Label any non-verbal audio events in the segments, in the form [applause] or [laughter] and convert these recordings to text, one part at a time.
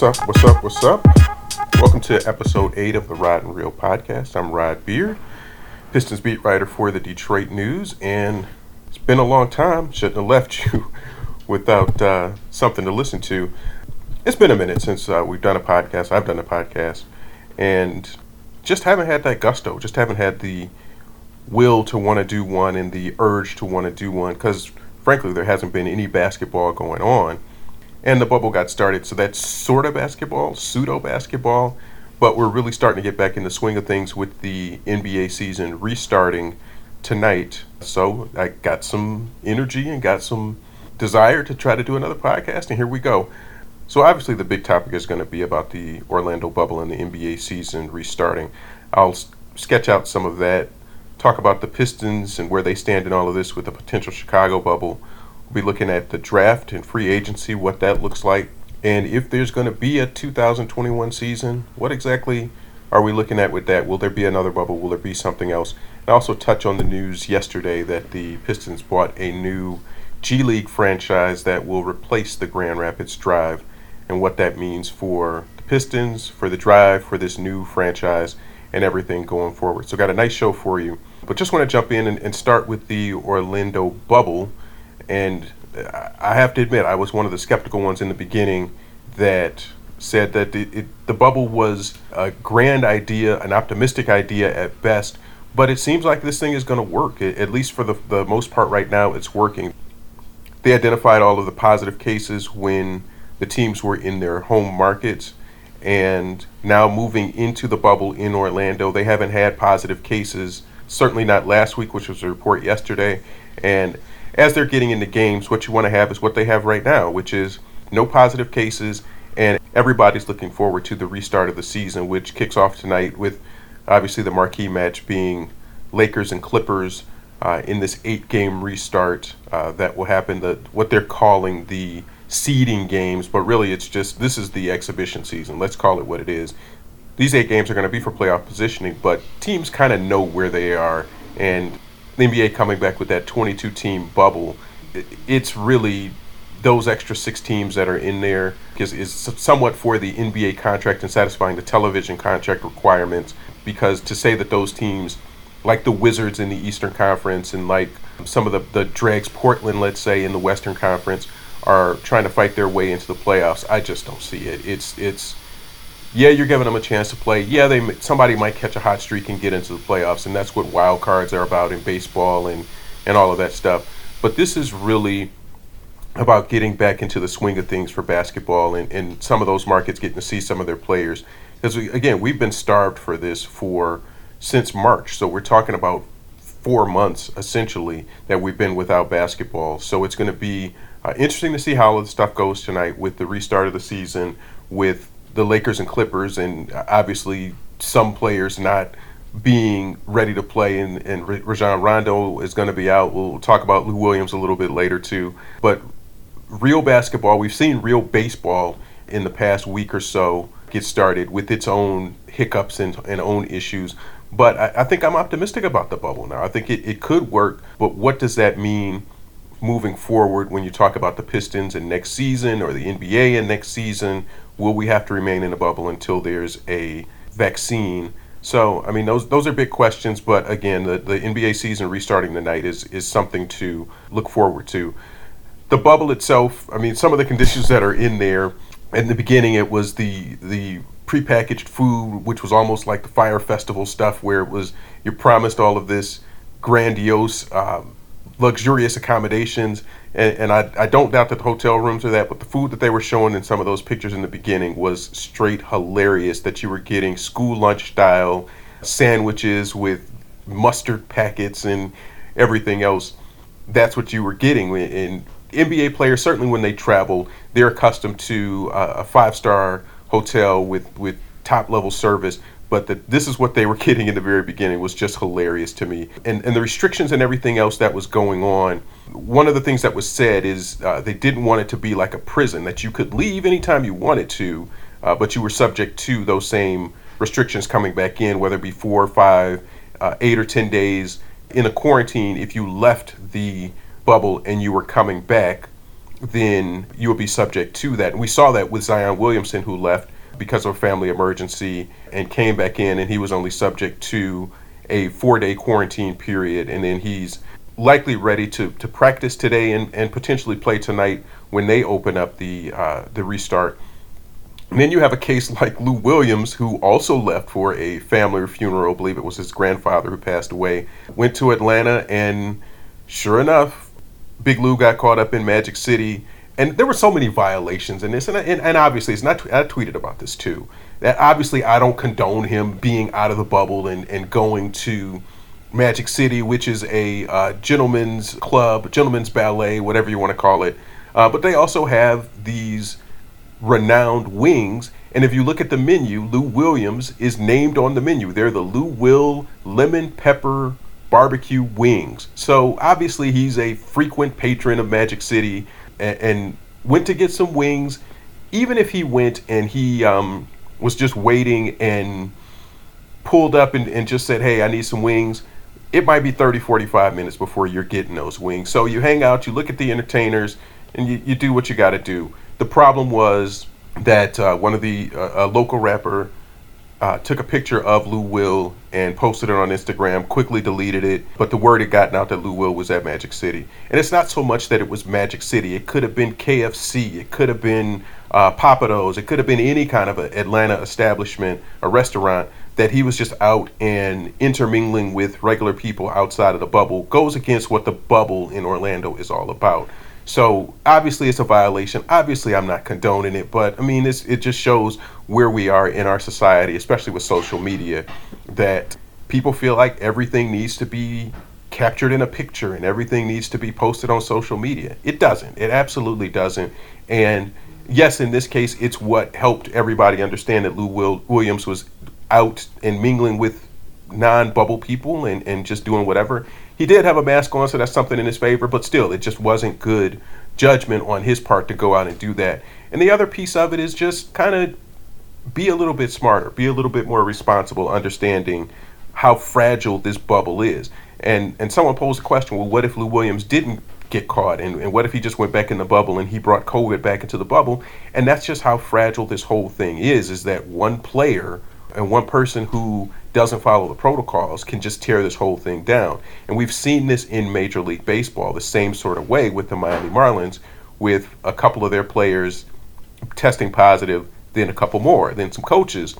What's up? What's up? What's up? Welcome to episode 8 of the Rod and Reel podcast. I'm Rod Beard, Pistons beat writer for the Detroit News, and it's been a long time. Shouldn't have left you [laughs] without uh, something to listen to. It's been a minute since uh, we've done a podcast. I've done a podcast, and just haven't had that gusto. Just haven't had the will to want to do one and the urge to want to do one because, frankly, there hasn't been any basketball going on and the bubble got started. So that's sort of basketball, pseudo basketball, but we're really starting to get back in the swing of things with the NBA season restarting tonight. So I got some energy and got some desire to try to do another podcast, and here we go. So obviously the big topic is going to be about the Orlando bubble and the NBA season restarting. I'll sketch out some of that, talk about the Pistons and where they stand in all of this with the potential Chicago bubble We'll be looking at the draft and free agency, what that looks like, and if there's going to be a 2021 season, what exactly are we looking at with that? Will there be another bubble? Will there be something else? And also touch on the news yesterday that the Pistons bought a new G League franchise that will replace the Grand Rapids Drive and what that means for the Pistons, for the Drive, for this new franchise, and everything going forward. So, got a nice show for you. But just want to jump in and, and start with the Orlando bubble and I have to admit, I was one of the skeptical ones in the beginning that said that it, it, the bubble was a grand idea, an optimistic idea at best, but it seems like this thing is going to work. It, at least for the, the most part right now, it's working. They identified all of the positive cases when the teams were in their home markets, and now moving into the bubble in Orlando, they haven't had positive cases, certainly not last week, which was a report yesterday. And as they're getting into games, what you want to have is what they have right now, which is no positive cases, and everybody's looking forward to the restart of the season, which kicks off tonight with obviously the marquee match being Lakers and Clippers uh, in this eight-game restart uh, that will happen. The what they're calling the seeding games, but really it's just this is the exhibition season. Let's call it what it is. These eight games are going to be for playoff positioning, but teams kind of know where they are and the NBA coming back with that 22 team bubble, it's really those extra six teams that are in there is, is somewhat for the NBA contract and satisfying the television contract requirements. Because to say that those teams, like the Wizards in the Eastern Conference and like some of the, the dregs, Portland, let's say, in the Western Conference, are trying to fight their way into the playoffs, I just don't see it. It's it's yeah, you're giving them a chance to play. Yeah, they somebody might catch a hot streak and get into the playoffs, and that's what wild cards are about in baseball and and all of that stuff. But this is really about getting back into the swing of things for basketball and, and some of those markets getting to see some of their players. Because we, again, we've been starved for this for since March, so we're talking about four months essentially that we've been without basketball. So it's going to be uh, interesting to see how all the stuff goes tonight with the restart of the season, with the Lakers and Clippers, and obviously some players not being ready to play, and, and Rajon Rondo is going to be out. We'll talk about Lou Williams a little bit later too. But real basketball, we've seen real baseball in the past week or so get started with its own hiccups and, and own issues. But I, I, think I'm optimistic about the bubble now. I think it, it could work, but what does that mean moving forward when you talk about the Pistons and next season or the NBA and next season? Will we have to remain in a bubble until there's a vaccine? So, I mean, those those are big questions. But again, the, the NBA season restarting tonight is is something to look forward to. The bubble itself, I mean, some of the conditions that are in there. In the beginning, it was the the prepackaged food, which was almost like the Fyre Festival stuff, where it was you're promised all of this grandiose um, luxurious accommodations. And, and I, I don't doubt that the hotel rooms are that, but the food that they were showing in some of those pictures in the beginning was straight hilarious. That you were getting school lunch style sandwiches with mustard packets and everything else. That's what you were getting. And NBA players, certainly when they travel, they're accustomed to a five star hotel with, with top level service but the, this is what they were [laughs] getting in the very beginning was just hilarious to me and and the restrictions and everything else that was going on one of the things that was said is uh, they didn't want it to be like a prison that you could leave anytime you wanted to uh, but you were subject to those same restrictions coming back in whether it be four or five uh, eight or ten days in a quarantine if you left the bubble and you were coming back then you would be subject to that. And we saw that with Zion Williamson, who left because of a family emergency and came back in, and he was only subject to a four day quarantine period. And then he's likely ready to, to practice today and, and potentially play tonight when they open up the, uh, the restart. And then you have a case like Lou Williams, who also left for a family funeral. I believe it was his grandfather who passed away. Went to Atlanta, and sure enough, Big Lou got caught up in Magic City. And there were so many violations in this. And, and, and obviously, it's not, I tweeted about this too. That obviously, I don't condone him being out of the bubble and, and going to Magic City, which is a uh, gentleman's club, gentleman's ballet, whatever you want to call it. Uh, but they also have these renowned wings. And if you look at the menu, Lou Williams is named on the menu. They're the Lou Will Lemon Pepper Barbecue Wings. So obviously, he's a frequent patron of Magic City and, and went to get some wings. Even if he went and he um, was just waiting and pulled up and, and just said, Hey, I need some wings it might be 30, 45 minutes before you're getting those wings. So you hang out, you look at the entertainers, and you, you do what you got to do. The problem was that uh, one of the uh, local rapper uh, took a picture of Lou Will and posted it on Instagram, quickly deleted it, but the word had gotten out that Lou Will was at Magic City. And it's not so much that it was Magic City, it could have been KFC, it could have been uh, Pappadeaux, it could have been any kind of an Atlanta establishment, a restaurant that he was just out and intermingling with regular people outside of the bubble goes against what the bubble in Orlando is all about. So obviously it's a violation. Obviously I'm not condoning it, but I mean it just shows where we are in our society, especially with social media, that people feel like everything needs to be captured in a picture and everything needs to be posted on social media. It doesn't. It absolutely doesn't. And yes, in this case, it's what helped everybody understand that Lou Will- Williams was out and mingling with non-bubble people and, and just doing whatever. He did have a mask on, so that's something in his favor, but still, it just wasn't good judgment on his part to go out and do that. And the other piece of it is just kind of be a little bit smarter, be a little bit more responsible, understanding how fragile this bubble is. And and someone posed a question, well, what if Lou Williams didn't get caught? And, and what if he just went back in the bubble and he brought COVID back into the bubble? And that's just how fragile this whole thing is, is that one player and one person who doesn't follow the protocols can just tear this whole thing down. And we've seen this in Major League Baseball the same sort of way with the Miami Marlins, with a couple of their players testing positive, then a couple more, then some coaches.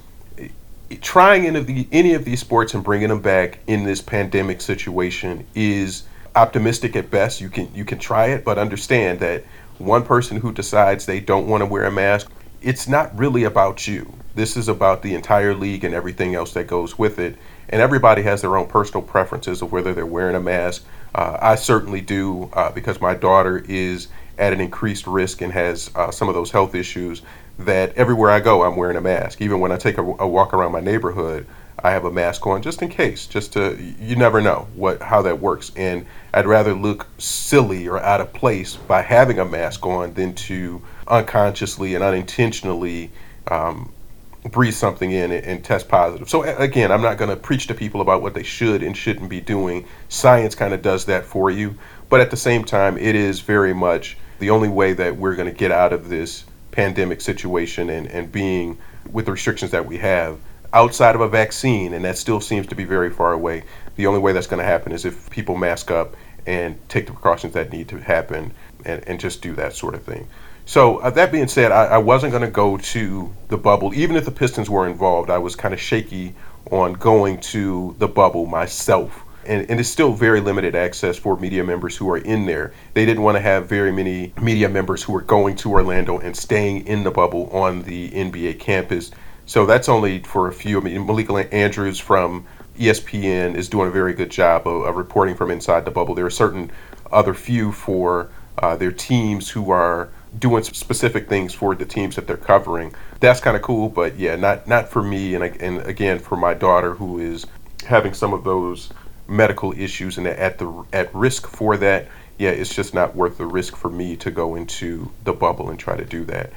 Trying any of, the, any of these sports and bringing them back in this pandemic situation is optimistic at best. You can you can try it, but understand that one person who decides they don't want to wear a mask, it's not really about you this is about the entire league and everything else that goes with it. And everybody has their own personal preferences of whether they're wearing a mask. Uh, I certainly do uh, because my daughter is at an increased risk and has uh, some of those health issues. That everywhere I go, I'm wearing a mask. Even when I take a, a walk around my neighborhood, I have a mask on just in case, just to you never know what how that works. And I'd rather look silly or out of place by having a mask on than to unconsciously and unintentionally um, breathe something in and, and test positive. So again, I'm not going to preach to people about what they should and shouldn't be doing. Science kind of does that for you, but at the same time, it is very much the only way that we're going to get out of this pandemic situation and, and being with the restrictions that we have outside of a vaccine, and that still seems to be very far away. The only way that's going to happen is if people mask up and take the precautions that need to happen and, and just do that sort of thing. So uh, that being said, I, I wasn't going to go to the bubble, even if the Pistons were involved. I was kind of shaky on going to the bubble myself. And, and, it's still very limited access for media members who are in there. They didn't want to have very many media members who are going to Orlando and staying in the bubble on the NBA campus. So that's only for a few. I mean, Malika Andrews from ESPN is doing a very good job of, of reporting from inside the bubble. There are certain other few for uh, their teams who are doing specific things for the teams that they're covering. That's kind of cool, but yeah, not not for me, and and again for my daughter who is having some of those medical issues and at the at risk for that. Yeah, it's just not worth the risk for me to go into the bubble and try to do that.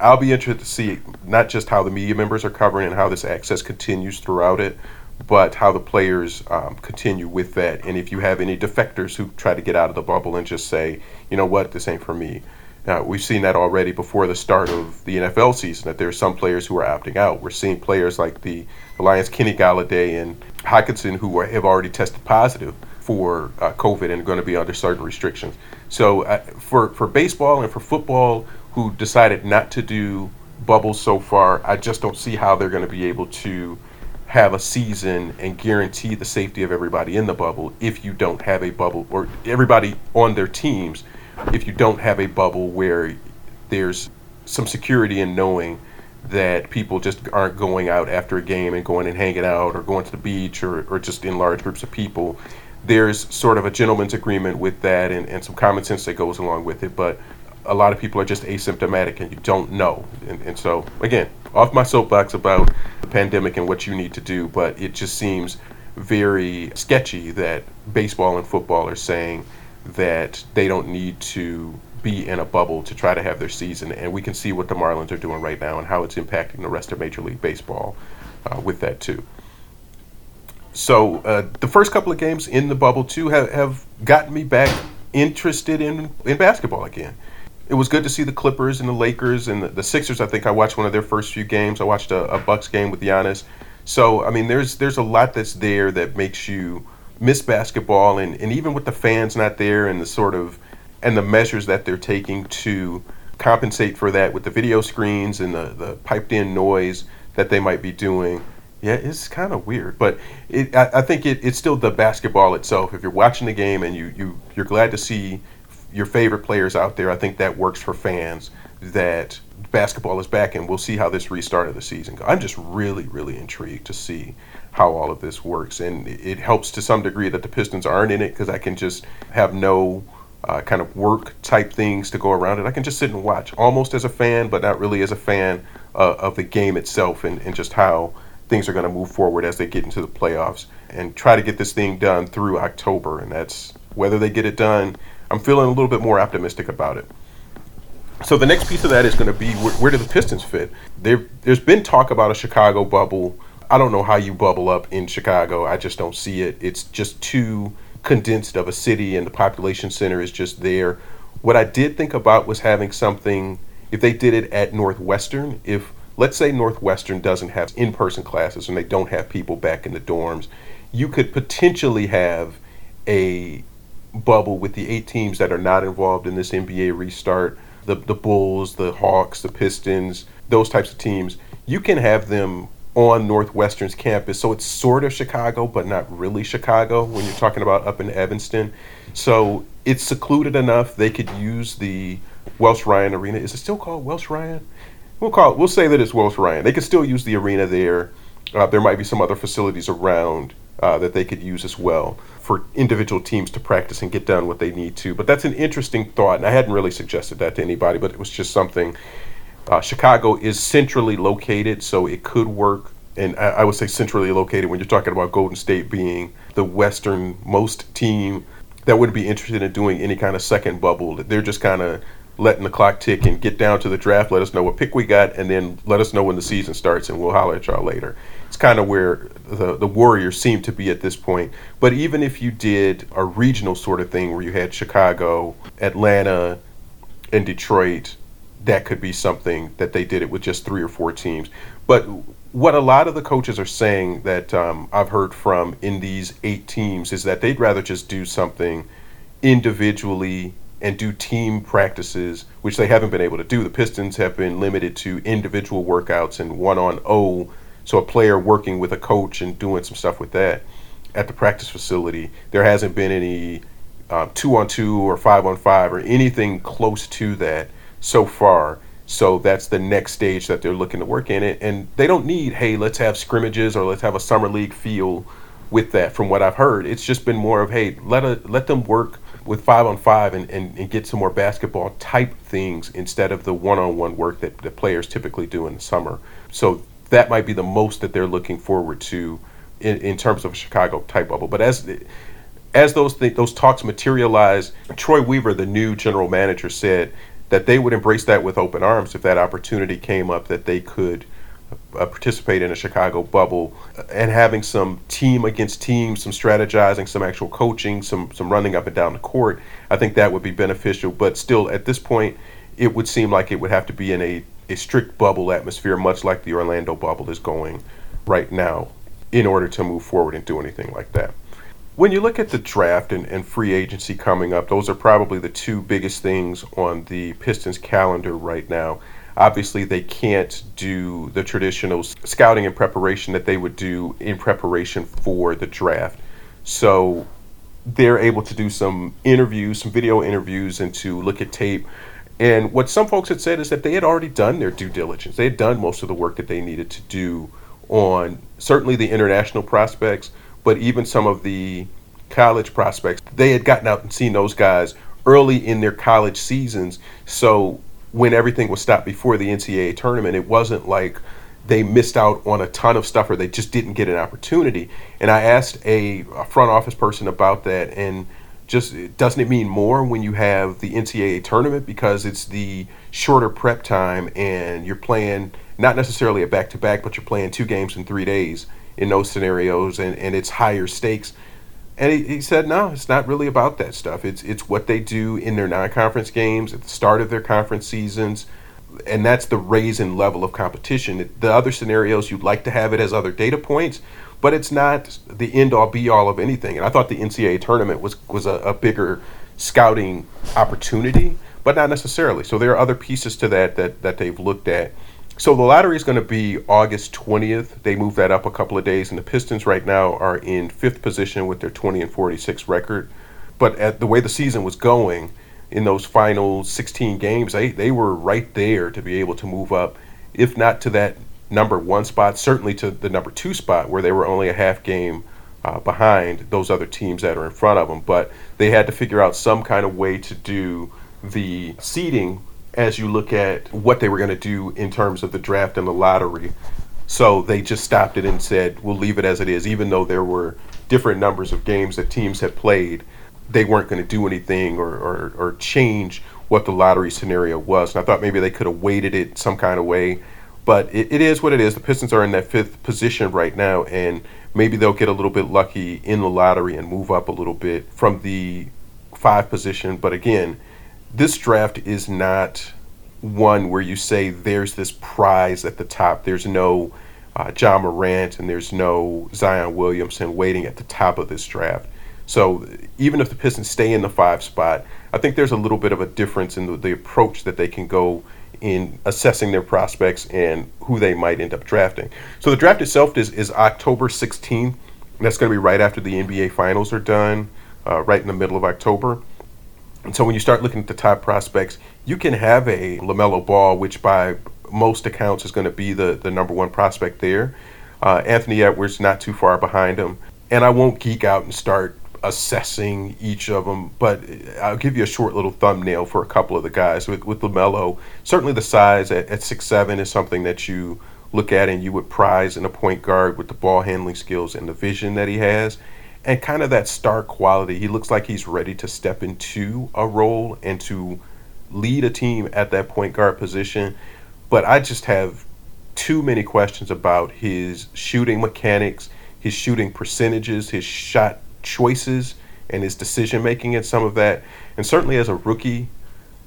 I'll be interested to see not just how the media members are covering and how this access continues throughout it, but how the players um, continue with that. And if you have any defectors who try to get out of the bubble and just say, you know what, this ain't for me. Now, we've seen that already before the start of the NFL season, that there are some players who are opting out. We're seeing players like the Lions, Kenny Golladay and Hockenson, who are, have already tested positive for uh, COVID and are going to be under certain restrictions. So, uh, for, for baseball and for football, who decided not to do bubbles so far, I just don't see how they're going to be able to have a season and guarantee the safety of everybody in the bubble if you don't have a bubble or everybody on their teams if you don't have a bubble where there's some security in knowing that people just aren't going out after a game and going and hanging out or going to the beach or, or just in large groups of people there's sort of a gentleman's agreement with that and, and some common sense that goes along with it. But a lot of people are just asymptomatic and you don't know. And, and so again off my soapbox about the pandemic and what you need to do, but it just seems very sketchy that baseball and football are saying that they don't need to be in a bubble to try to have their season. And we can see what the Marlins are doing right now and how it's impacting the rest of Major League Baseball uh, with that, too. So uh, the first couple of games in the bubble, too, have, have gotten me back interested in, in basketball again it was good to see the Clippers and the Lakers and the, the, Sixers. I think I watched one of their first few games. I watched a, a, Bucks game with Giannis. So I mean, there's there's a lot that's there that makes you miss basketball, and, and even with the fans not there and the sort of and the measures that they're taking to compensate for that with the video screens and the, the piped in noise that they might be doing. Yeah, it's kind of weird, but it, I, I think it, it's still the basketball itself. If you're watching the game and you, you you're glad to see your favorite players out there. I think that works for fans that basketball is back and we'll see how this restart of the season goes. I'm just really, really intrigued to see how all of this works. And it helps to some degree that the Pistons aren't in it because I can just have no uh, kind of work type things to go around it. I can just sit and watch almost as a fan, but not really as a fan uh, of the game itself and, and just how things are going to move forward as they get into the playoffs and try to get this thing done through October. And that's whether they get it done I'm feeling a little bit more optimistic about it. So the next piece of that is going to be where, where do the Pistons fit? There, there's been talk about a Chicago bubble. I don't know how you bubble up in Chicago. I just don't see it. It's just too condensed of a city, and the population center is just there. What I did think about was having something. If they did it at Northwestern, if let's say Northwestern doesn't have in-person classes and they don't have people back in the dorms, you could potentially have a bubble with the eight teams that are not involved in this NBA restart the, the Bulls, the Hawks, the Pistons, those types of teams, you can have them on Northwestern's campus. So it's sort of Chicago, but not really Chicago when you're talking about up in Evanston. So it's secluded enough they could use the Welsh Ryan Arena. Is it still called Welsh Ryan? We'll call it, we'll say that it's Welsh Ryan. They could still use the arena there. Uh, there might be some other facilities around uh, that they could use as well for individual teams to practice and get done what they need to. But that's an interesting thought, and I hadn't really suggested that to anybody, but it was just something. Uh, Chicago is centrally located, so it could work. And I, I would say centrally located when you're talking about Golden State being the westernmost team that wouldn't be interested in doing any kind of second bubble. They're just kind of letting the clock tick and get down to the draft. Let us know what pick we got, and then let us know when the season starts, and we'll holler at y'all later it's kind of where the, the Warriors seem to be at this point. But even if you did a regional sort of thing where you had Chicago, Atlanta, and Detroit, that could be something that they did it with just three or four teams. But what a lot of the coaches are saying that um, I've heard from in these eight teams is that they'd rather just do something individually and do team practices, which they haven't been able to do. The Pistons have been limited to individual workouts and one on O so a player working with a coach and doing some stuff with that at the practice facility, there hasn't been any two on two or five on five or anything close to that so far. So that's the next stage that they're looking to work in it. And they don't need, hey, let's have scrimmages or let's have a summer league feel with that from what I've heard. It's just been more of, hey, let a, let them work with five on five and, and, and get some more basketball type things instead of the one on one work that the players typically do in the summer. So that might be the most that they're looking forward to in, in terms of a Chicago type bubble. But as as those th- those talks materialize, Troy Weaver, the new general manager, said that they would embrace that with open arms if that opportunity came up that they could uh, participate in a Chicago bubble and having some team against team, some strategizing, some actual coaching, some some running up and down the court. I think that would be beneficial. But still, at this point, it would seem like it would have to be in a, a strict bubble atmosphere, much like the Orlando bubble is going right now, in order to move forward and do anything like that. When you look at the draft and, and free agency coming up, those are probably the two biggest things on the Pistons calendar right now. Obviously, they can't do the traditional scouting and preparation that they would do in preparation for the draft. So they're able to do some interviews, some video interviews, and to look at tape. And what some folks had said is that they had already done their due diligence. They had done most of the work that they needed to do on certainly the international prospects, but even some of the college prospects. They had gotten out and seen those guys early in their college seasons. So when everything was stopped before the NCAA tournament, it wasn't like they missed out on a ton of stuff or they just didn't get an opportunity. And I asked a, a front office person about that, and just doesn't it mean more when you have the NCAA tournament because it's the shorter prep time and you're playing not necessarily a back to back, but you're playing two games in three days in those scenarios, and, and it's higher stakes. And he, he said, no, it's not really about that stuff. It's it's what they do in their non-conference games at the start of their conference seasons, and that's the raising level of competition. The other scenarios, you'd like to have it as other data points, but it's not the end-all, be-all of anything. And I thought the NCAA tournament was was a, a bigger scouting opportunity, but not necessarily. So there are other pieces to that that that they've looked at so the lottery is going to be August 20th. They moved that up a couple of days, and the Pistons right now are in fifth position with their 20 and 46 record. But at the way the season was going, in those final 16 games, they, they were right there to be able to move up, if not to that number one spot, certainly to the number two spot where they were only a half game uh, behind those other teams that are in front of them. But they had to figure out some kind of way to do the seeding as you look at what they were going to do in terms of the draft and the lottery. So they just stopped it and said, we'll leave it as it is, even though there were different numbers of games that teams had played. They weren't going to do anything or, or, or change what the lottery scenario was. And I thought maybe they could have weighted it some kind of way. But it, it is what it is. The Pistons are in that fifth position right now, and maybe they'll get a little bit lucky in the lottery and move up a little bit from the five position. But again, this draft is not one where you say there's this prize at the top. There's no uh, Ja Morant and there's no Zion Williamson waiting at the top of this draft. So even if the Pistons stay in the five spot, I think there's a little bit of a difference in the, the approach that they can go in assessing their prospects and who they might end up drafting. So the draft itself is, is October 16th. That's going to be right after the NBA Finals are done, uh, right in the middle of October. And so when you start looking at the top prospects, you can have a LaMelo Ball, which by most accounts is going to be the, the number one prospect there. Uh, Anthony Edwards not too far behind him. And I won't geek out and start assessing each of them, but I'll give you a short little thumbnail for a couple of the guys. With, with LaMelo, certainly the size at, at six seven is something that you look at and you would prize in a point guard with the ball handling skills and the vision that he has and kind of that star quality. He looks like he's ready to step into a role and to lead a team at that point guard position. But I just have too many questions about his shooting mechanics, his shooting percentages, his shot choices, and his decision making and some of that. And certainly as a rookie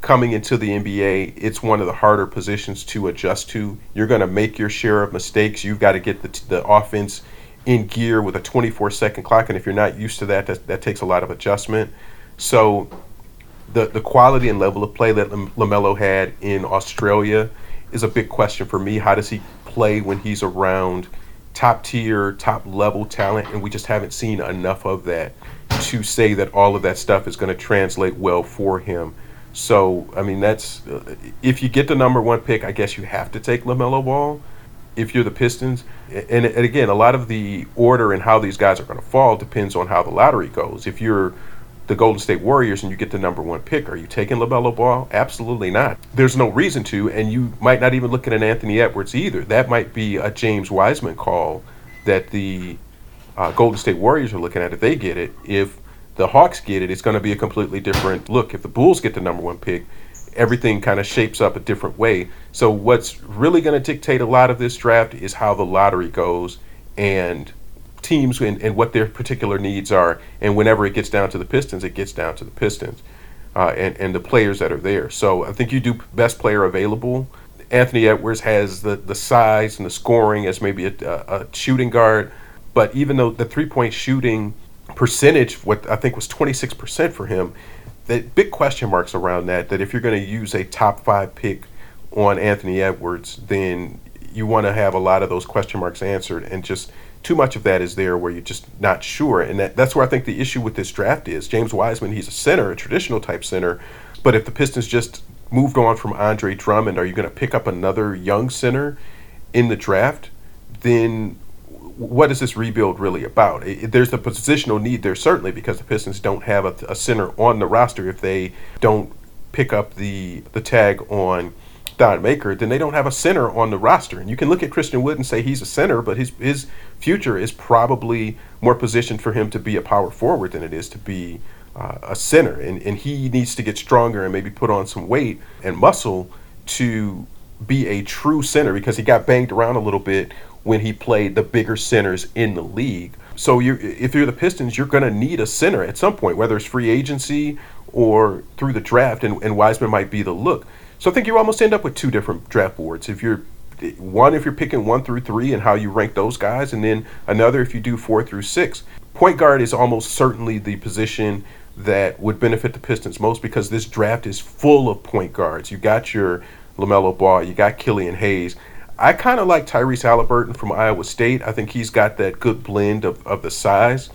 coming into the NBA, it's one of the harder positions to adjust to. You're going to make your share of mistakes. You've got to get the, the offense in gear with a 24 second clock. And if you're not used to that, that, that takes a lot of adjustment. So the, the quality and level of play that LaMelo had in Australia is a big question for me. How does he play when he's around top tier, top level talent? And we just haven't seen enough of that to say that all of that stuff is going to translate well for him. So, I mean, that's uh, if you get the number one pick, I guess you have to take LaMelo Ball if you're the Pistons. And, and again, a lot of the order and how these guys are going to fall depends on how the lottery goes. If you're the Golden State Warriors and you get the number one pick, are you taking LaMelo Ball? Absolutely not. There's no reason to, and you might not even look at an Anthony Edwards either. That might be a James Wiseman call that the uh, Golden State Warriors are looking at if they get it. If the Hawks get it, it's going to be a completely different look. If the Bulls get the number one pick, everything kind of shapes up a different way. So what's really going to dictate a lot of this draft is how the lottery goes and teams and, and what their particular needs are. And whenever it gets down to the Pistons, it gets down to the Pistons uh, and, and the players that are there. So I think you do best player available. Anthony Edwards has the, the size and the scoring as maybe a, a shooting guard. But even though the three point shooting percentage, what I think was 26% for him, the big question marks around that. That if you're going to use a top five pick on Anthony Edwards, then you want to have a lot of those question marks answered. And just too much of that is there where you're just not sure. And that, that's where I think the issue with this draft is. James Wiseman, he's a center, a traditional type center. But if the Pistons just moved on from Andre Drummond, are you going to pick up another young center in the draft? Then what is this rebuild really about? It, there's a positional need there certainly because the Pistons don't have a, a, center on the roster. If they don't pick up the the tag on Thon Maker, then they don't have a center on the roster. And you can look at Christian Wood and say he's a center, but his his future is probably more positioned for him to be a power forward than it is to be uh, a center. And and he needs to get stronger and maybe put on some weight and muscle to be a true center because he got banged around a little bit when he played the bigger centers in the league. So you if you're the Pistons, you're going to need a center at some point, whether it's free agency or through the draft, and, and Wiseman might be the look. So I think you almost end up with two different draft boards. If you're one, if you're picking one through three and how you rank those guys, and then another if you do four through six. Point guard is almost certainly the position that would benefit the Pistons most because this draft is full of point guards. You got your LaMelo Ball, you got Killian Hayes. I kind of like Tyrese Halliburton from Iowa State. I think he's got that good blend of, of the size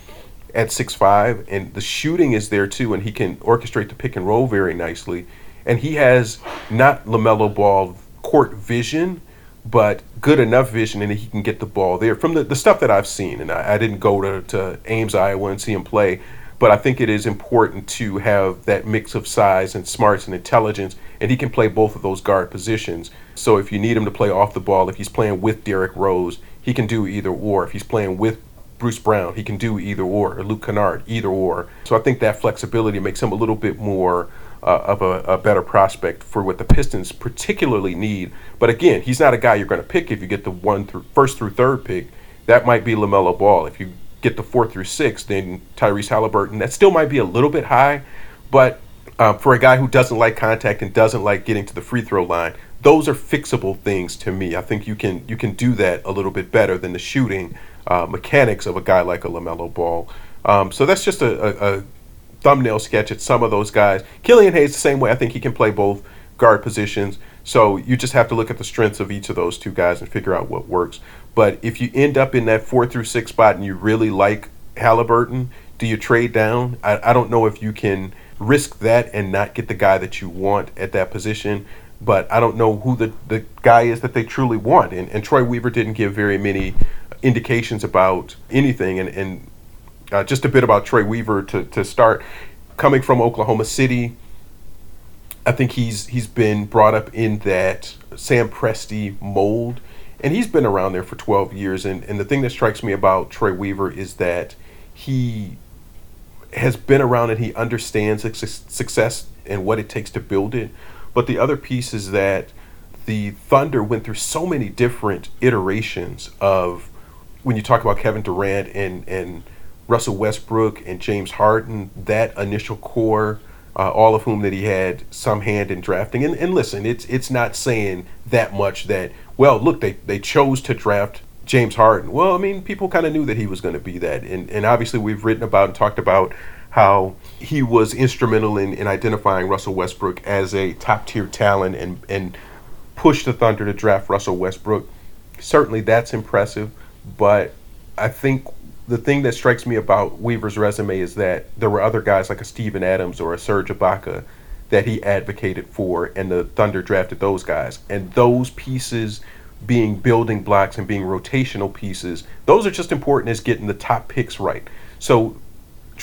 at six five, and the shooting is there too, and he can orchestrate the pick and roll very nicely. And he has not LaMelo Ball court vision, but good enough vision, and he can get the ball there. From the, the stuff that I've seen, and I, I didn't go to, to Ames, Iowa, and see him play, but I think it is important to have that mix of size and smarts and intelligence, and he can play both of those guard positions. So if you need him to play off the ball, if he's playing with Derrick Rose, he can do either or. If he's playing with Bruce Brown, he can do either or, or Luke Kennard, either or. So I think that flexibility makes him a little bit more uh, of a, a, better prospect for what the Pistons particularly need. But again, he's not a guy you're going to pick if you get the one through first through third pick. That might be LaMelo Ball. If you get the fourth through six, then Tyrese Halliburton. That still might be a little bit high, but um, for a guy who doesn't like contact and doesn't like getting to the free throw line, those are fixable things to me. I think you can you can do that a little bit better than the shooting uh, mechanics of a guy like a LaMelo Ball. Um, so that's just a, a, a, thumbnail sketch at some of those guys. Killian Hayes the same way. I think he can play both guard positions. So you just have to look at the strengths of each of those two guys and figure out what works. But if you end up in that four through six spot and you really like Halliburton, do you trade down? I, I don't know if you can risk that and not get the guy that you want at that position. But I don't know who the, the guy is that they truly want. And, and Troy Weaver didn't give very many indications about anything. And, and uh, just a bit about Troy Weaver to, to start. Coming from Oklahoma City, I think he's he's been brought up in that Sam Presti mold and he's been around there for 12 years. And, and the thing that strikes me about Troy Weaver is that he has been around and he understands success and what it takes to build it. But the other piece is that the Thunder went through so many different iterations of when you talk about Kevin Durant and, and Russell Westbrook and James Harden, that initial core uh, all of whom that he had some hand in drafting. And, and listen, it's it's not saying that much that well, look, they they chose to draft James Harden. Well, I mean, people kind of knew that he was going to be that, and and obviously we've written about and talked about how he was instrumental in, in identifying Russell Westbrook as a top tier talent and and pushed the Thunder to draft Russell Westbrook. Certainly, that's impressive, but I think the thing that strikes me about Weaver's resume is that there were other guys like a Steven Adams or a Serge Ibaka that he advocated for, and the Thunder drafted those guys. And those pieces being building blocks and being rotational pieces, those are just important as getting the top picks right. So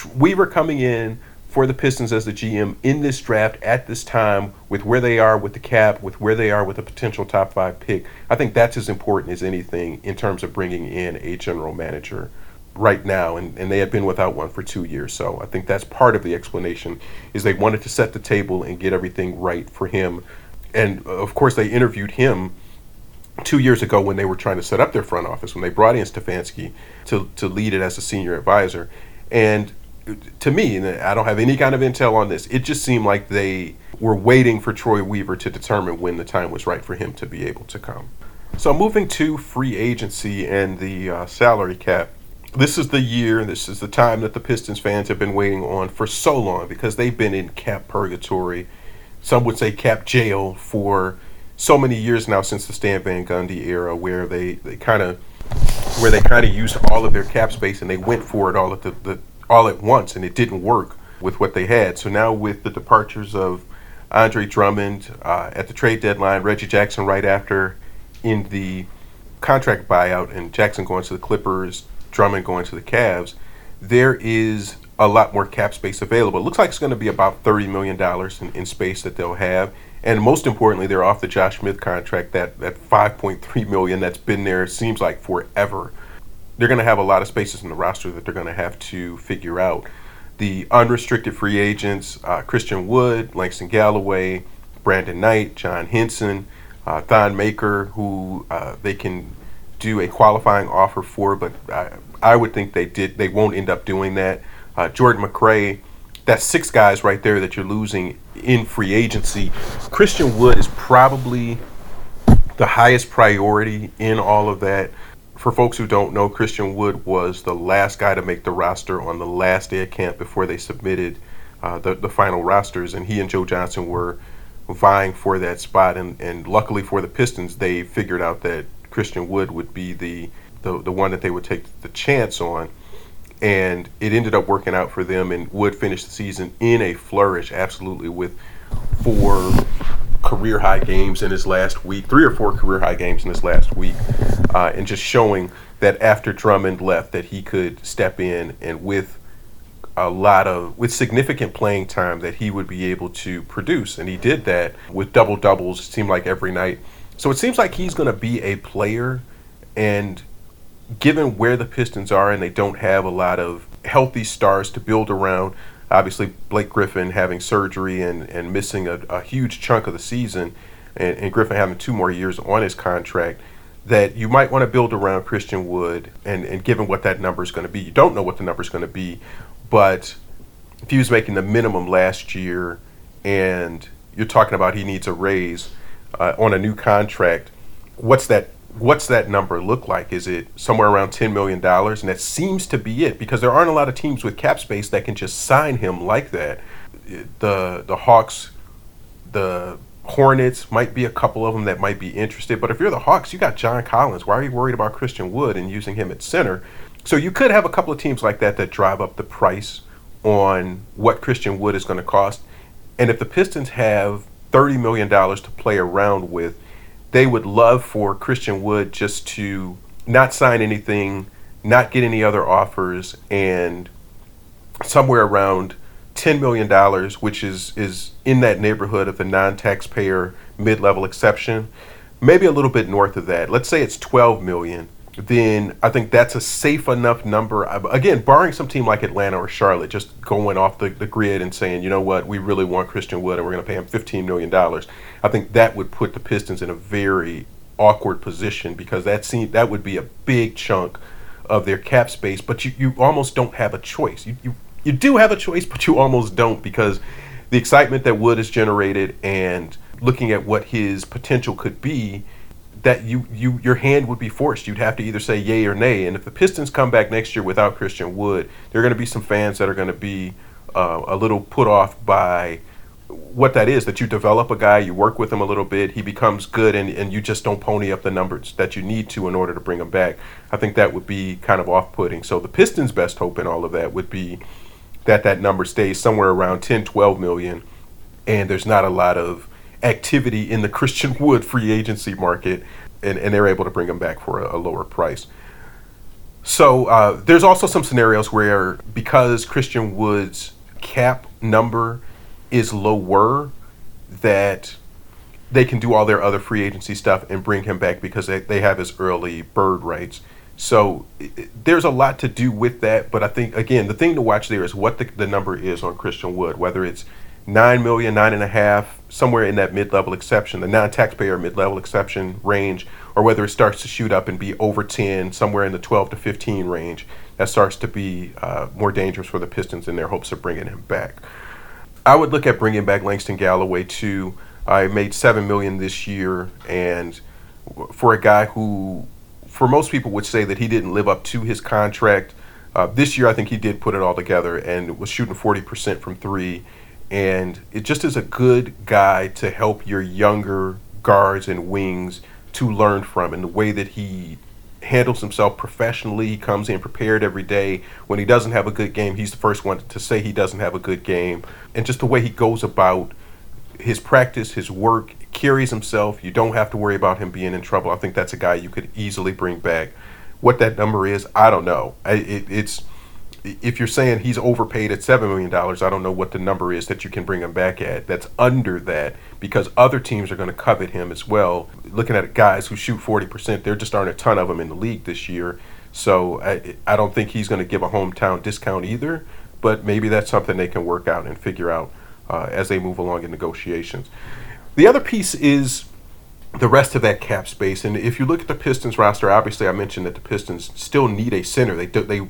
Weaver coming in for the Pistons as the GM in this draft at this time with where they are with the cap, with where they are with a potential top five pick, I think that's as important as anything in terms of bringing in a general manager right now, and, and they had been without one for two years. So I think that's part of the explanation is they wanted to set the table and get everything right for him. And uh, of course, they interviewed him two years ago when they were trying to set up their front office when they brought in Stefanski to to lead it as a senior advisor. And to me, and I don't have any kind of intel on this, it just seemed like they were waiting for Troy Weaver to determine when the time was right for him to be able to come. So moving to free agency and the uh, salary cap this is the year, this is the time that the Pistons fans have been waiting on for so long because they've been in cap purgatory, some would say cap jail, for so many years now since the Stan Van Gundy era, where they, they kind of where they kind of used all of their cap space and they went for it all at the, the all at once, and it didn't work with what they had. So now with the departures of Andre Drummond uh, at the trade deadline, Reggie Jackson right after in the contract buyout, and Jackson going to the Clippers Drummond going to the Cavs, there is a lot more cap space available. It looks like it's going to be about $30 million in, in space that they'll have. And most importantly, they're off the Josh Smith contract, that, that 5.3 million that's been there, seems like forever. They're going to have a lot of spaces in the roster that they're going to have to figure out. The unrestricted free agents, uh, Christian Wood, Langston Galloway, Brandon Knight, John Henson, uh, Thon Maker, who uh, they can do a qualifying offer for, but I, I would think they did. They won't end up doing that. Uh, Jordan McRae, that's six guys right there that you're losing in free agency. Christian Wood is probably the highest priority in all of that. For folks who don't know, Christian Wood was the last guy to make the roster on the last day of camp before they submitted uh, the, the final rosters, and he and Joe Johnson were vying for that spot. And, and luckily for the Pistons, they figured out that Christian Wood would be the, the, the one that they would take the chance on. And it ended up working out for them, and Wood finished the season in a flourish, absolutely, with four career high games in his last week, three or four career high games in his last week, uh, and just showing that after Drummond left, that he could step in and with a lot of with significant playing time that he would be able to produce, and he did that with double doubles. It seemed like every night so it seems like he's going to be a player, and given where the Pistons are and they don't have a lot of healthy stars to build around, obviously Blake Griffin having surgery and, and missing a, a huge chunk of the season, and, and Griffin having two more years on his contract, that you might want to build around Christian Wood, and, and given what that number is going to be, you don't know what the number is going to be, but if he was making the minimum last year and you're talking about he needs a raise, uh, on a new contract, what's that? What's that number look like? Is it somewhere around ten million dollars? And that seems to be it because there aren't a lot of teams with cap space that can just sign him like that. The the Hawks, the Hornets might be a couple of them that might be interested. But if you're the Hawks, you got John Collins. Why are you worried about Christian Wood and using him at center? So you could have a couple of teams like that that drive up the price on what Christian Wood is going to cost. And if the Pistons have $30 million to play around with. They would love for Christian Wood just to not sign anything, not get any other offers, and somewhere around $10 million, which is, is in that neighborhood of the non taxpayer mid level exception, maybe a little bit north of that. Let's say it's 12 million then I think that's a safe enough number. Again, barring some team like Atlanta or Charlotte just going off the, the grid and saying, you know what, we really want Christian Wood and we're going to pay him $15 million, I think that would put the Pistons in a very awkward position because that seemed, that would be a big chunk of their cap space, but you, you almost don't have a choice. You, you, you do have a choice, but you almost don't because the excitement that Wood has generated and looking at what his potential could be – that you, you your hand would be forced. You'd have to either say yay or nay. And if the Pistons come back next year without Christian Wood, there are going to be some fans that are going to be uh, a little put off by what that is. That you develop a guy, you work with him a little bit, he becomes good, and, and you just don't pony up the numbers that you need to in order to bring him back. I think that would be kind of off putting. So the Pistons' best hope in all of that would be that that number stays somewhere around 10, 12 million, and there's not a lot of activity in the Christian Wood free agency market, and, and they're able to bring him back for a, a lower price. So uh, there's also some scenarios where because Christian Wood's cap number is lower, that they can do all their other free agency stuff and bring him back because they, they have his early bird rights. So it, there's a lot to do with that. But I think, again, the thing to watch there is what the, the number is on Christian Wood, whether it's nine million, nine and a half, somewhere in that mid-level exception, the non-taxpayer mid-level exception range, or whether it starts to shoot up and be over 10, somewhere in the 12 to 15 range, that starts to be uh, more dangerous for the Pistons in their hopes of bringing him back. I would look at bringing back Langston Galloway too. I made seven million this year, and for a guy who, for most people, would say that he didn't live up to his contract. Uh, this year, I think he did put it all together and was shooting 40% from three and it just is a good guy to help your younger guards and wings to learn from and the way that he handles himself professionally he comes in prepared every day. When he doesn't have a good game he's the first one to say he doesn't have a good game. And just the way he goes about his practice his work carries himself. You don't have to worry about him being in trouble. I think that's a guy you could easily bring back. What that number is i don't know. It, it's if you're saying he's overpaid at seven million dollars, I don't know what the number is that you can bring him back at. That's under that because other teams are going to covet him as well. Looking at guys who shoot forty percent, there just aren't a ton of them in the league this year. So I, I don't think he's going to give a hometown discount either. But maybe that's something they can work out and figure out uh, as they move along in negotiations. The other piece is the rest of that cap space. And if you look at the Pistons roster, obviously I mentioned that the Pistons still need a center. They do, they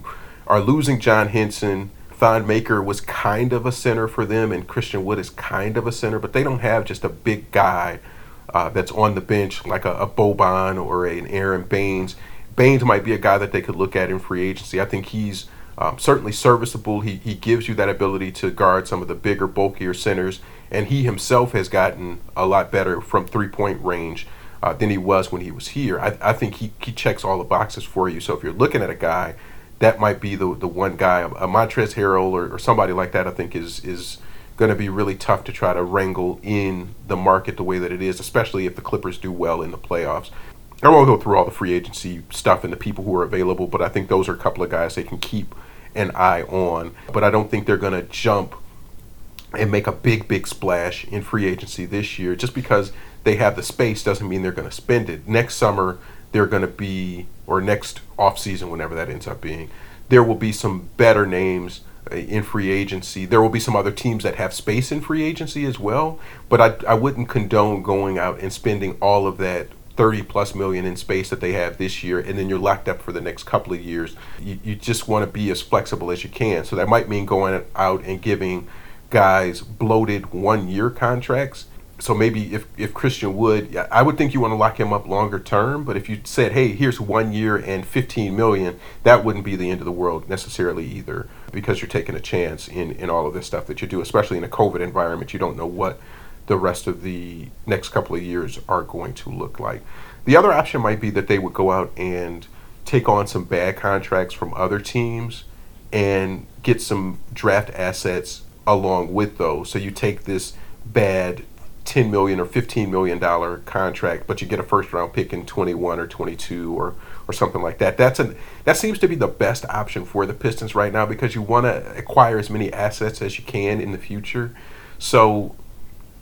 are losing John Henson. Thon Maker was kind of a center for them, and Christian Wood is kind of a center, but they don't have just a big guy uh, that's on the bench like a, a Boban or a, an Aron Baynes. Baynes might be a guy that they could look at in free agency. I think he's um, certainly serviceable. He, he gives you that ability to guard some of the bigger, bulkier centers, and he himself has gotten a lot better from three point range uh, than he was when he was here. I, I think he, he checks all the boxes for you. So if you're looking at a guy that might be the the one guy, a Montrezl Harrell or, or somebody like that. I think is is going to be really tough to try to wrangle in the market the way that it is, especially if the Clippers do well in the playoffs. I won't go through all the free agency stuff and the people who are available, but I think those are a couple of guys they can keep an eye on. But I don't think they're going to jump and make a big, big splash in free agency this year. Just because they have the space doesn't mean they're going to spend it. Next summer, they're going to be, or next offseason, whenever that ends up being, there will be some better names uh, in free agency. There will be some other teams that have space in free agency as well, but I, I wouldn't condone going out and spending all of that 30 plus million in space that they have this year, and then you're locked up for the next couple of years. You, you just want to be as flexible as you can. So that might mean going out and giving guys bloated one year contracts so maybe if, if Christian Wood, I would think you want to lock him up longer term. But if you said, hey, here's one year and 15 million, that wouldn't be the end of the world necessarily either, because you're taking a chance in, in all of this stuff that you do, especially in a COVID environment. You don't know what the rest of the next couple of years are going to look like. The other option might be that they would go out and take on some bad contracts from other teams and get some draft assets along with those. So you take this bad 10 million or 15 million dollar contract but you get a first round pick in 21 or 22 or or something like that. That's an that seems to be the best option for the Pistons right now because you want to acquire as many assets as you can in the future. So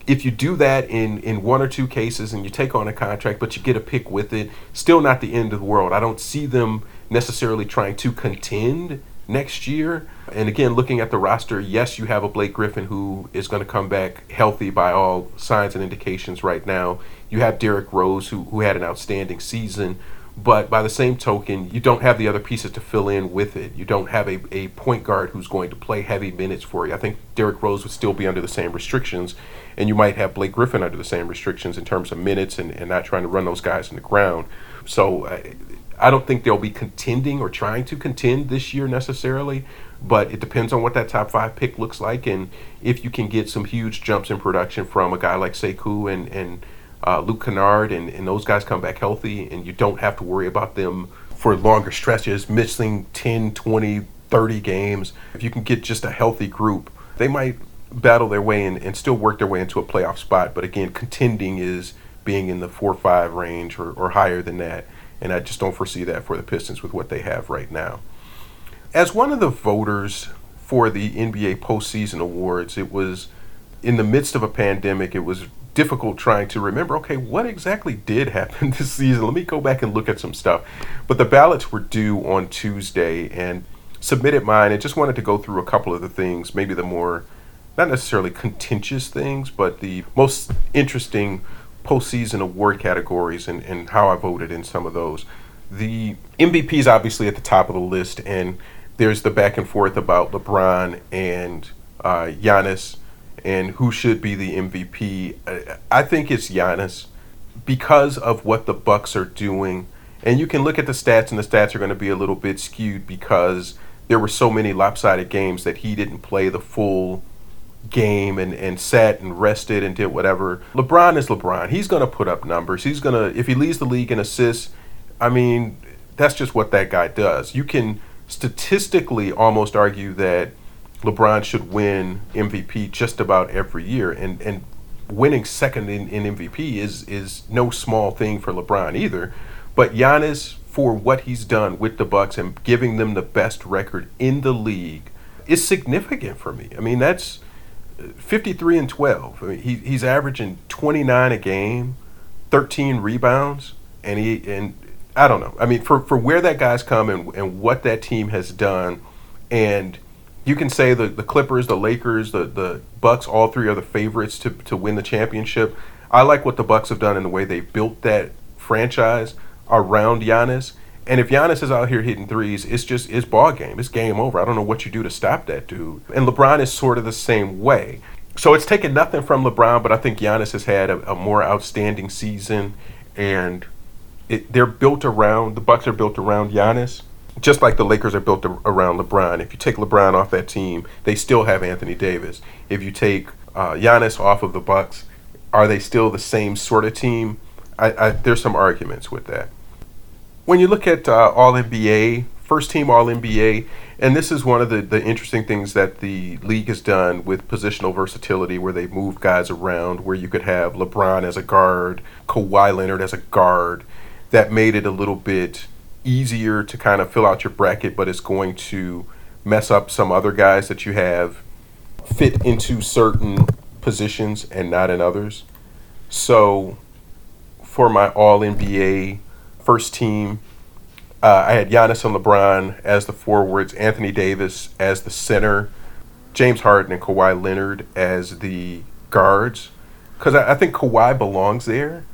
if you do that in in one or two cases and you take on a contract but you get a pick with it still not the end of the world. I don't see them necessarily trying to contend next year. And again, looking at the roster, yes, you have a Blake Griffin who is going to come back healthy by all signs and indications right now. You have Derrick Rose who, who had an outstanding season. But by the same token, you don't have the other pieces to fill in with it. You don't have a, a point guard who's going to play heavy minutes for you. I think Derrick Rose would still be under the same restrictions, and you might have Blake Griffin under the same restrictions in terms of minutes and, and not trying to run those guys in the ground. So uh, I don't think they'll be contending or trying to contend this year necessarily, but it depends on what that top five pick looks like and if you can get some huge jumps in production from a guy like Sekou and and uh, Luke Kennard and, and those guys come back healthy and you don't have to worry about them for longer stretches, missing 10, 20, 30 games. If you can get just a healthy group, they might battle their way in and still work their way into a playoff spot. But again, contending is being in the four or five range or, or higher than that and I just don't foresee that for the Pistons with what they have right now. As one of the voters for the NBA postseason awards, it was in the midst of a pandemic. It was difficult trying to remember okay, what exactly did happen [laughs] this season? Let me go back and look at some stuff. But the ballots were due on Tuesday and submitted mine and just wanted to go through a couple of the things, maybe the more, not necessarily contentious things, but the most interesting postseason award categories and, and how I voted in some of those. The MVP is obviously at the top of the list, and there's the back and forth about LeBron and uh, Giannis and who should be the MVP. I think it's Giannis because of what the Bucks are doing. And you can look at the stats, and the stats are going to be a little bit skewed because there were so many lopsided games that he didn't play the full game and, and sat and rested and did whatever. LeBron is LeBron. He's going to put up numbers. He's going to, if he leads the league in assists, I mean, that's just what that guy does. You can statistically almost argue that LeBron should win MVP just about every year, and and winning second in, in MVP is is no small thing for LeBron either. But Giannis, for what he's done with the Bucks and giving them the best record in the league, is significant for me. I mean, that's 53 and 12. I mean, he, he's averaging 29 a game, 13 rebounds, and he and I don't know. I mean, for, for where that guy's come and, and what that team has done, and you can say the, the Clippers, the Lakers, the, the Bucks, all three are the favorites to, to win the championship. I like what the Bucks have done in the way they built that franchise around Giannis. And if Giannis is out here hitting threes, it's just it's ball game. It's game over. I don't know what you do to stop that dude. And LeBron is sort of the same way. So it's taken nothing from LeBron, but I think Giannis has had a, a more outstanding season, and it, they're built around the Bucks are built around Giannis just like the Lakers are built around LeBron. If you take LeBron off that team, they still have Anthony Davis. If you take uh, Giannis off of the Bucks, are they still the same sort of team? I, I, there's some arguments with that. When you look at uh, All NBA, first team All NBA, and this is one of the, the interesting things that the league has done with positional versatility, where they move guys around, where you could have LeBron as a guard, Kawhi Leonard as a guard. That made it a little bit easier to kind of fill out your bracket, but it's going to mess up some other guys that you have fit into certain positions and not in others. So for my All NBA first team, uh, I had Giannis and LeBron as the forwards, Anthony Davis as the center, James Harden and Kawhi Leonard as the guards, because I, I think Kawhi belongs there,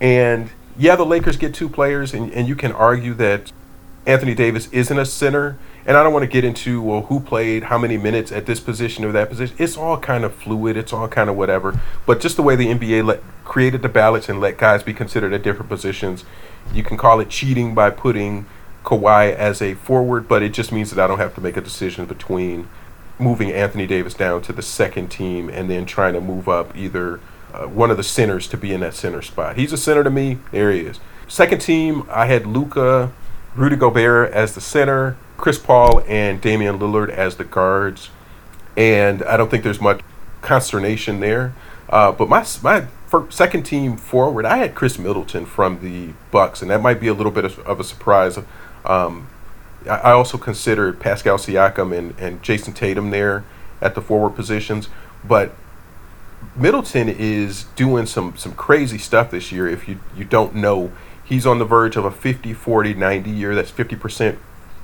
and yeah, the Lakers get two players, and, and you can argue that Anthony Davis isn't a center. And I don't want to get into well who played how many minutes at this position or that position. It's all kind of fluid. It's all kind of whatever. But just the way the NBA let, created the ballots and let guys be considered at different positions, you can call it cheating by putting Kawhi as a forward, but it just means that I don't have to make a decision between moving Anthony Davis down to the second team and then trying to move up either uh, one of the centers to be in that center spot. He's a center to me. There he is. Second team, I had Luka, Rudy Gobert as the center, Chris Paul and Damian Lillard as the guards, and I don't think there's much consternation there. Uh, but my my second team forward, I had Khris Middleton from the Bucks, and that might be a little bit of, of a surprise. Um, I, I also considered Pascal Siakam and, and Jayson Tatum there at the forward positions, but Middleton is doing some some crazy stuff this year. If you you don't know, he's on the verge of a 50 40 90 year. That's 50%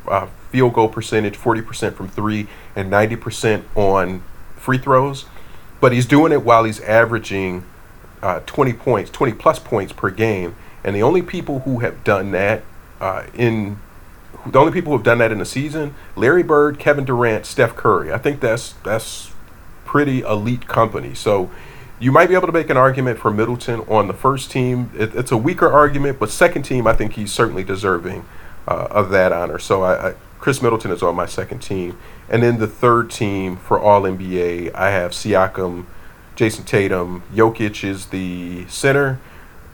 uh, field goal percentage, 40% from 3 and 90% on free throws. But he's doing it while he's averaging uh, 20 points, 20 plus points per game. And the only people who have done that uh, in the only people who have done that in the season, Larry Bird, Kevin Durant, Steph Curry. I think that's that's pretty elite company. So you might be able to make an argument for Middleton on the first team. It, it's a weaker argument, but second team, I think he's certainly deserving uh, of that honor. So I, I, Khris Middleton is on my second team. And then the third team for All NBA, I have Siakam, Jayson Tatum, Jokic is the center,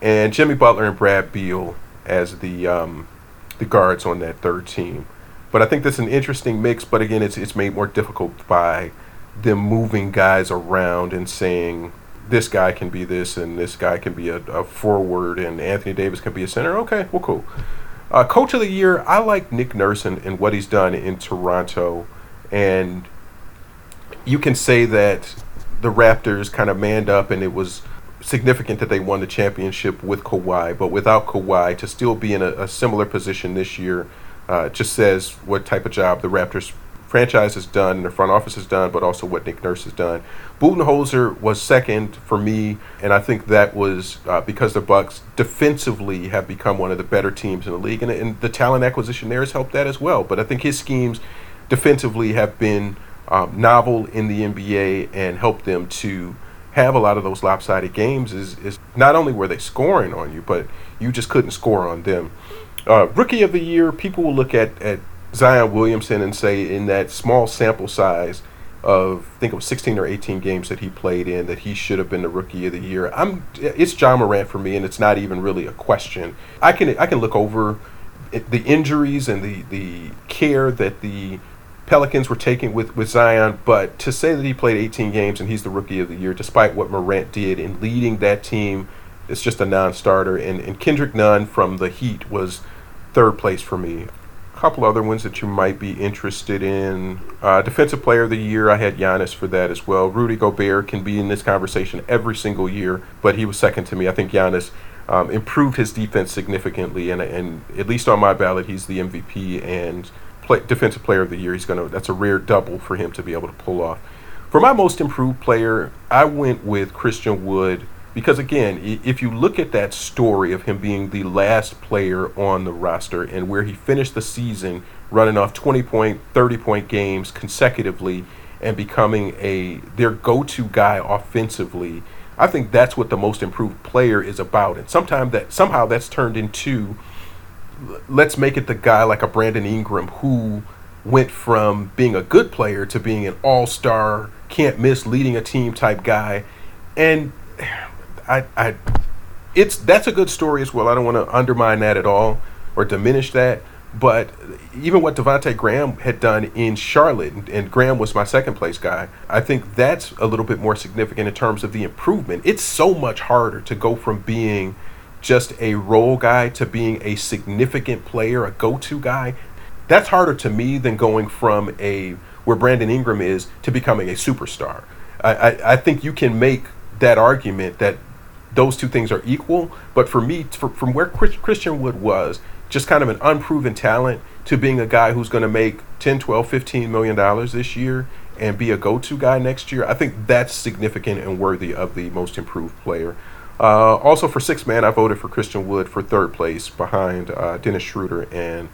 and Jimmy Butler and Brad Beal as the um, the guards on that third team. But I think that's an interesting mix. But again, it's it's made more difficult by them moving guys around and saying this guy can be this and this guy can be a, a forward and Anthony Davis can be a center. Okay, well, cool. Uh, Coach of the year, I like Nick Nurse and, and what he's done in Toronto. And you can say that the Raptors kind of manned up and it was significant that they won the championship with Kawhi, but without Kawhi, to still be in a, a similar position this year uh, just says what type of job the Raptors franchise has done and the front office has done, but also what Nick Nurse has done. Budenholzer was second for me, and I think that was uh, because the Bucks defensively have become one of the better teams in the league, and, and, the talent acquisition there has helped that as well. But I think his schemes defensively have been um, novel in the NBA and helped them to have a lot of those lopsided games. Is is not only were they scoring on you, but you just couldn't score on them. Uh, rookie of the year, people will look at, at Zion Williamson and say in that small sample size of I think it was 16 or 18 games that he played in that he should have been the rookie of the year. I'm it's Ja Morant for me and it's not even really a question. I can I can look over the injuries and the the care that the Pelicans were taking with, with Zion, but to say that he played 18 games and he's the rookie of the year, despite what Morant did in leading that team, it's just a non-starter. And, and Kendrick Nunn from the Heat was third place for me couple other ones that you might be interested in. Uh, Defensive Player of the Year, I had Giannis for that as well. Rudy Gobert can be in this conversation every single year, but he was second to me. I think Giannis um, improved his defense significantly, and, and at least on my ballot, he's the MVP and play, Defensive Player of the Year. He's gonna that's a rare double for him to be able to pull off. For my most improved player, I went with Christian Wood because again, if you look at that story of him being the last player on the roster and where he finished the season running off 20 point, 30 point games consecutively and becoming a their go-to guy offensively, I think that's what the most improved player is about. And sometimes that somehow that's turned into let's make it the guy like a Brandon Ingram who went from being a good player to being an all-star, can't miss leading a team type guy. And I, I, it's that's a good story as well. I don't want to undermine that at all or diminish that. But even what Devonte Graham had done in Charlotte, and, Graham was my second place guy, I think that's a little bit more significant in terms of the improvement. It's so much harder to go from being just a role guy to being a significant player, a go-to guy. That's harder to me than going from a where Brandon Ingram is to becoming a superstar. I, I, I think you can make that argument that those two things are equal. But for me, for, from where Chris, Christian Wood was, just kind of an unproven talent to being a guy who's going to make 10, 12, 15 million dollars this year and be a go-to guy next year, I think that's significant and worthy of the most improved player. Uh, also for six man, I voted for Christian Wood for third place behind uh, Dennis Schroeder and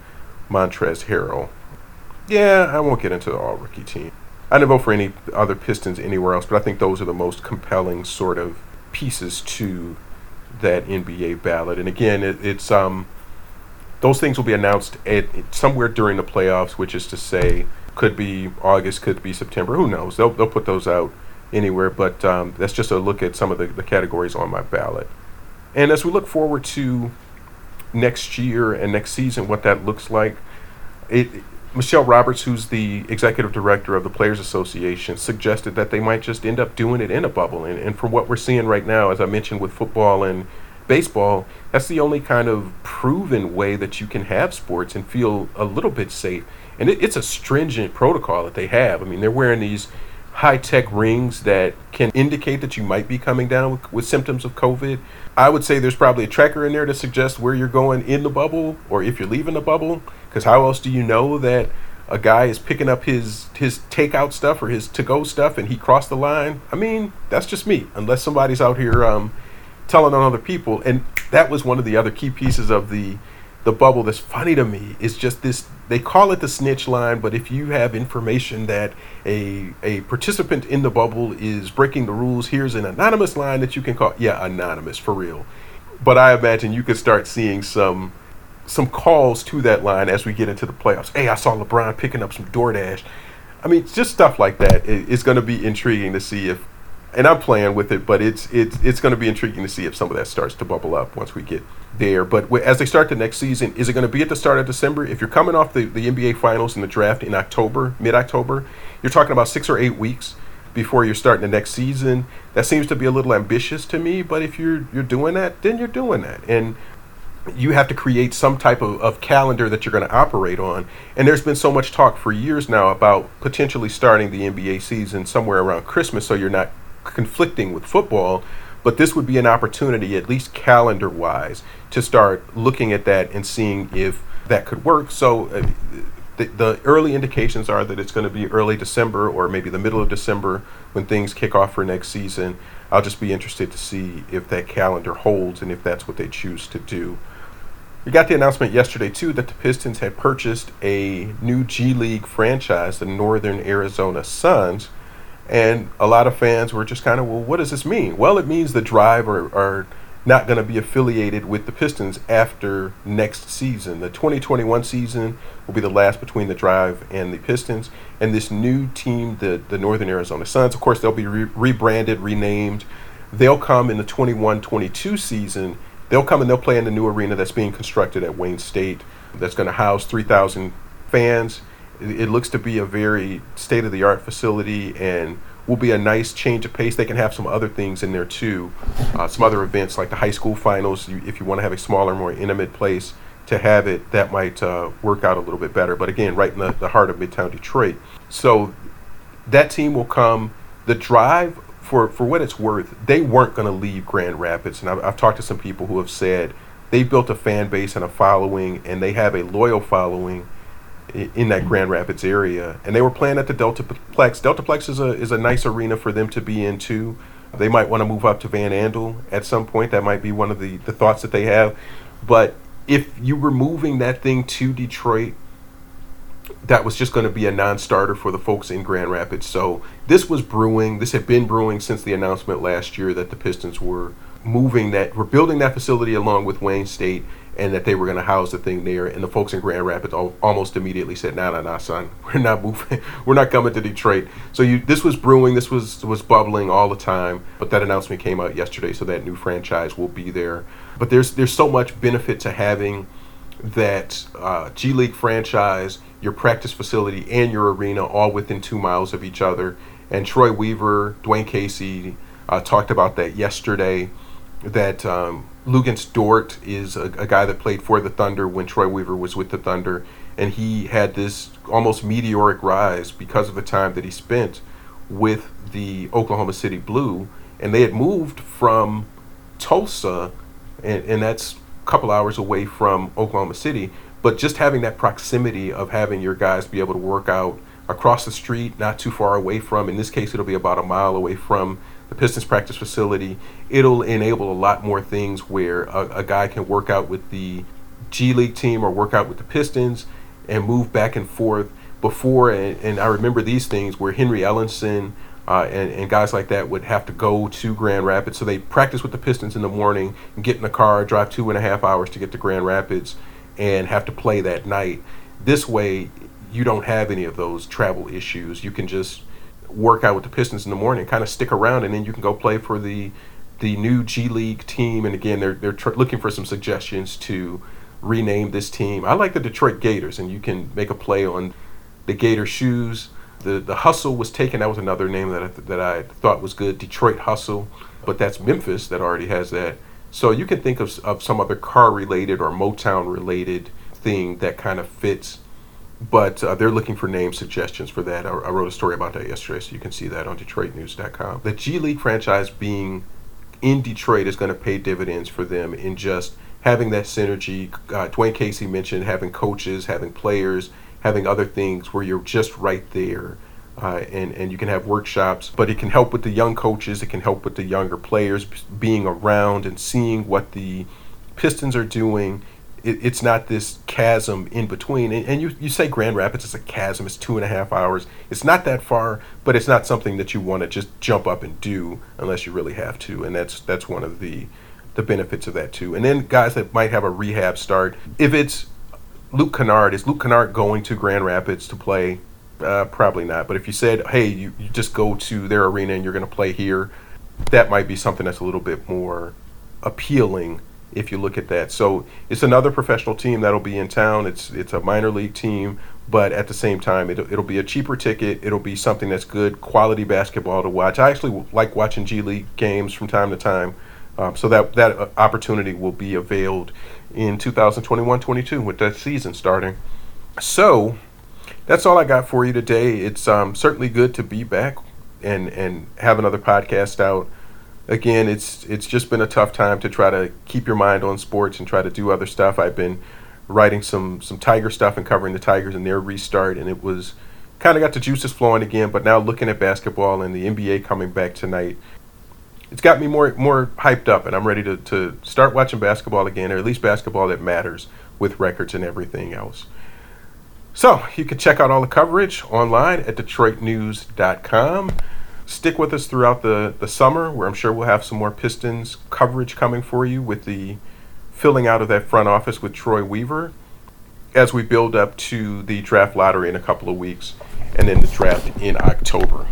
Montrezl Harrell. Yeah, I won't get into the all rookie team. I didn't vote for any other Pistons anywhere else, but I think those are the most compelling sort of pieces to that NBA ballot. And again, it, it's um, those things will be announced at somewhere during the playoffs, which is to say, could be August, could be September. Who knows? They'll they'll put those out anywhere. But um, that's just a look at some of the, the categories on my ballot. And as we look forward to next year and next season, what that looks like, it Michelle Roberts, who's the executive director of the Players Association, suggested that they might just end up doing it in a bubble. And, and from what we're seeing right now, as I mentioned with football and baseball, that's the only kind of proven way that you can have sports and feel a little bit safe. And it, it's a stringent protocol that they have. I mean, they're wearing these high tech rings that can indicate that you might be coming down with, with, symptoms of COVID. I would say there's probably a tracker in there to suggest where you're going in the bubble or if you're leaving the bubble. Because how else do you know that a guy is picking up his his takeout stuff or his to go stuff and he crossed the line? I mean, that's just me. Unless somebody's out here um, telling on other people. And that was one of the other key pieces of the the bubble that's funny to me is just this they call it the snitch line but if you have information that a a participant in the bubble is breaking the rules here's an anonymous line that you can call yeah anonymous for real but i imagine you could start seeing some some calls to that line as we get into the playoffs hey i saw lebron picking up some doordash i mean just stuff like that it's going to be intriguing to see if and i'm playing with it but it's it's it's going to be intriguing to see if some of that starts to bubble up once we get there. But as they start the next season, is it going to be at the start of December? If you're coming off the, the NBA Finals and the draft in October, mid October, you're talking about six or eight weeks before you're starting the next season. That seems to be a little ambitious to me. But if you're you're doing that, then you're doing that, and you have to create some type of, of calendar that you're going to operate on. And there's been so much talk for years now about potentially starting the NBA season somewhere around Christmas, so you're not conflicting with football But this would be an opportunity, at least calendar wise, to start looking at that and seeing if that could work. So uh, the, the early indications are that it's going to be early December or maybe the middle of December when things kick off for next season. I'll just be interested to see if that calendar holds and if that's what they choose to do. We got the announcement yesterday, too, that the Pistons had purchased a new G League franchise, the Northern Arizona Suns. And a lot of fans were just kind of, well, what does this mean? Well, it means the Drive are, are not going to be affiliated with the Pistons after next season. The 2021 season will be the last between the Drive and the Pistons. And this new team, the, the Northern Arizona Suns, of course, they'll be re- rebranded, renamed. They'll come in the 21 22 season. They'll come and they'll play in the new arena that's being constructed at Wayne State that's going to house 3,000 fans. It, looks to be a very state of the art facility and will be a nice change of pace. They can have some other things in there too, uh, some other events like the high school finals. If you want to have a smaller, more intimate place to have it, that might uh, work out a little bit better. But again, right in the, the heart of Midtown Detroit. So that team will come. The drive, for, for what it's worth, they weren't going to leave Grand Rapids. And I've, I've talked to some people who have said they built a fan base and a following, and they have a loyal following in that mm-hmm. Grand Rapids area, and they were playing at the Deltaplex. Deltaplex is a is a nice arena for them to be in too. They might want to move up to Van Andel at some point. That might be one of the the thoughts that they have. But if you were moving that thing to Detroit, that was just going to be a non-starter for the folks in Grand Rapids. So this was brewing. This had been brewing since the announcement last year that the Pistons were moving that, were building that facility along with Wayne State and that they were going to house the thing there. And the folks in Grand Rapids all, almost immediately said, "No, no, no, son, [laughs] we're not moving. we're not coming to Detroit." So you, this was brewing, this was was bubbling all the time. But that announcement came out yesterday, so that new franchise will be there. But there's there's so much benefit to having that uh, G League franchise, your practice facility, and your arena all within two miles of each other. And Troy Weaver, Dwane Casey uh, talked about that yesterday. That um, Luguentz Dort is a, a, guy that played for the Thunder when Troy Weaver was with the Thunder, and he had this almost meteoric rise because of the time that he spent with the Oklahoma City Blue, and they had moved from Tulsa, and, and that's couple hours away from Oklahoma City. But just having that proximity of having your guys be able to work out across the street, not too far away from, in this case, it'll be about a mile away from the Pistons practice facility, it'll enable a lot more things where a, a, guy can work out with the G League team or work out with the Pistons and move back and forth. Before, and, and I remember these things where Henry Ellenson uh, and, and guys like that would have to go to Grand Rapids. So they practice with the Pistons in the morning get in the car, drive two and a half hours to get to Grand Rapids, and have to play that night. This way, you don't have any of those travel issues. You can just work out with the Pistons in the morning, kind of stick around, and then you can go play for the the new G League team. And again, they're they're tr- looking for some suggestions to rename this team. I like the Detroit Gators, and you can make a play on the Gator shoes. The the Hustle was taken. That was another name that I, that I thought was good. Detroit Hustle, but that's Memphis that already has that. So you can think of of some other car related or Motown related thing that kind of fits but uh, they're looking for name suggestions for that. I, I, wrote a story about that yesterday, so you can see that on DetroitNews.com. The G League franchise being in Detroit is going to pay dividends for them in just having that synergy. Uh, Dwane Casey mentioned having coaches, having players, having other things where you're just right there. Uh, and, and you can have workshops, but it can help with the young coaches. It can help with the younger players being around and seeing what the Pistons are doing it, it's not this chasm in between. And, and, you, you say Grand Rapids is a chasm, it's two and a half hours. It's not that far, but it's not something that you want to just jump up and do unless you really have to. And that's that's one of the the benefits of that too. And then guys that might have a rehab start, if it's Luke Kennard, is Luke Kennard going to Grand Rapids to play? Uh, probably not. But if you said, hey, you, you just go to their arena and you're going to play here, that might be something that's a little bit more appealing if you look at that. So it's another professional team that'll be in town. It's it's a minor league team, but at the same time, it'll, it'll be a cheaper ticket. It'll be something that's good quality basketball to watch. I actually like watching G League games from time to time. Um, so that that uh, opportunity will be availed in 2021-22 with that season starting. So that's all I got for you today. It's um, certainly good to be back and and have another podcast out again, it's it's just been a tough time to try to keep your mind on sports and try to do other stuff. I've been writing some some Tiger stuff and covering the Tigers and their restart, and it was kind of got the juices flowing again. But now looking at basketball and the NBA coming back tonight, it's got me more more hyped up, and I'm ready to to start watching basketball again, or at least basketball that matters with records and everything else. So you can check out all the coverage online at DetroitNews.com stick with us throughout the, the summer, where I'm sure we'll have some more Pistons coverage coming for you with the filling out of that front office with Troy Weaver as we build up to the draft lottery in a couple of weeks and then the draft in October.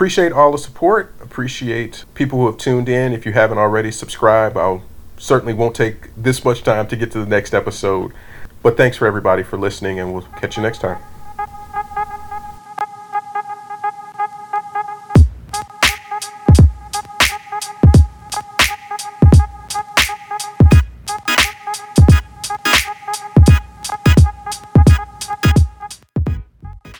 Appreciate all the support. Appreciate people who have tuned in. If you haven't already, subscribe. I'll certainly won't take this much time to get to the next episode. But thanks for everybody for listening, and we'll catch you next time.